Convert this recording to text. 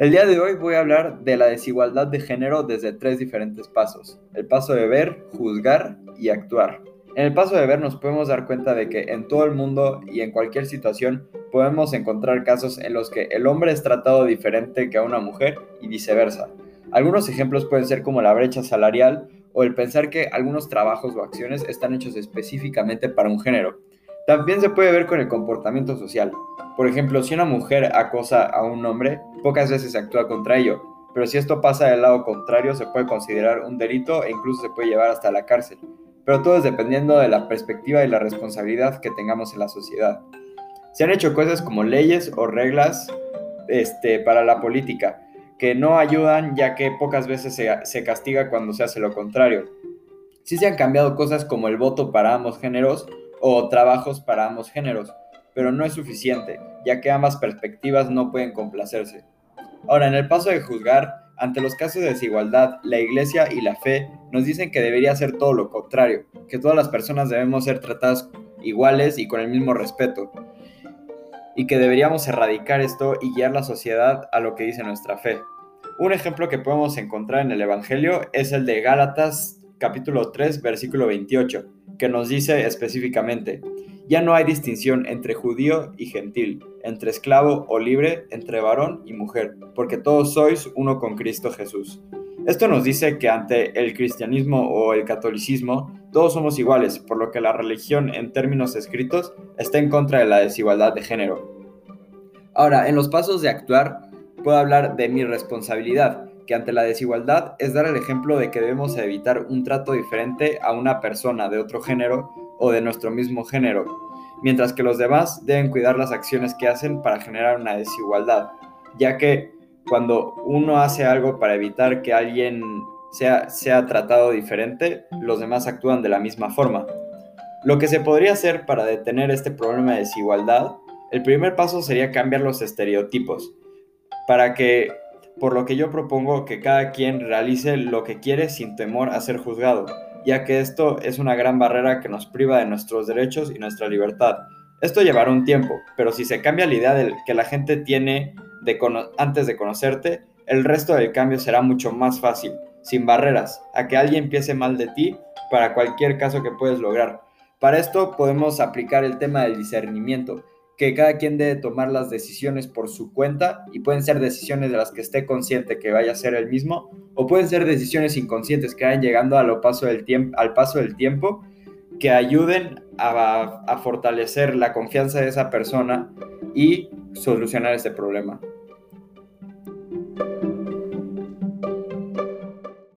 El día de hoy voy a hablar de la desigualdad de género desde tres diferentes pasos. El paso de ver, juzgar y actuar. En el paso de ver nos podemos dar cuenta de que en todo el mundo y en cualquier situación podemos encontrar casos en los que el hombre es tratado diferente que a una mujer y viceversa. Algunos ejemplos pueden ser como la brecha salarial o el pensar que algunos trabajos o acciones están hechos específicamente para un género. También se puede ver con el comportamiento social. Por ejemplo, si una mujer acosa a un hombre, pocas veces se actúa contra ello, pero si esto pasa del lado contrario se puede considerar un delito e incluso se puede llevar hasta la cárcel. Pero todo es dependiendo de la perspectiva y la responsabilidad que tengamos en la sociedad. Se han hecho cosas como leyes o reglas este, para la política, que no ayudan ya que pocas veces se, se castiga cuando se hace lo contrario. Sí se han cambiado cosas como el voto para ambos géneros o trabajos para ambos géneros, pero no es suficiente, ya que ambas perspectivas no pueden complacerse. Ahora, en el paso de juzgar, ante los casos de desigualdad, la Iglesia y la fe nos dicen que debería ser todo lo contrario, que todas las personas debemos ser tratadas iguales y con el mismo respeto, y que deberíamos erradicar esto y guiar la sociedad a lo que dice nuestra fe. Un ejemplo que podemos encontrar en el Evangelio es el de Gálatas capítulo 3 versículo 28, que nos dice específicamente, ya no hay distinción entre judío y gentil, entre esclavo o libre, entre varón y mujer, porque todos sois uno con Cristo Jesús. Esto nos dice que ante el cristianismo o el catolicismo, todos somos iguales, por lo que la religión en términos escritos está en contra de la desigualdad de género. Ahora, en los pasos de actuar, puedo hablar de mi responsabilidad, que ante la desigualdad es dar el ejemplo de que debemos evitar un trato diferente a una persona de otro género o de nuestro mismo género, mientras que los demás deben cuidar las acciones que hacen para generar una desigualdad, ya que cuando uno hace algo para evitar que alguien sea, sea tratado diferente, los demás actúan de la misma forma. Lo que se podría hacer para detener este problema de desigualdad, el primer paso sería cambiar los estereotipos, para que por lo que yo propongo que cada quien realice lo que quiere sin temor a ser juzgado, ya que esto es una gran barrera que nos priva de nuestros derechos y nuestra libertad. Esto llevará un tiempo, pero si se cambia la idea de que la gente tiene de antes de conocerte, el resto del cambio será mucho más fácil, sin barreras, a que alguien piense mal de ti para cualquier caso que puedes lograr. Para esto podemos aplicar el tema del discernimiento, que cada quien debe tomar las decisiones por su cuenta y pueden ser decisiones de las que esté consciente que vaya a ser el mismo o pueden ser decisiones inconscientes que vayan llegando a paso del al paso del tiempo que ayuden a fortalecer la confianza de esa persona y solucionar ese problema.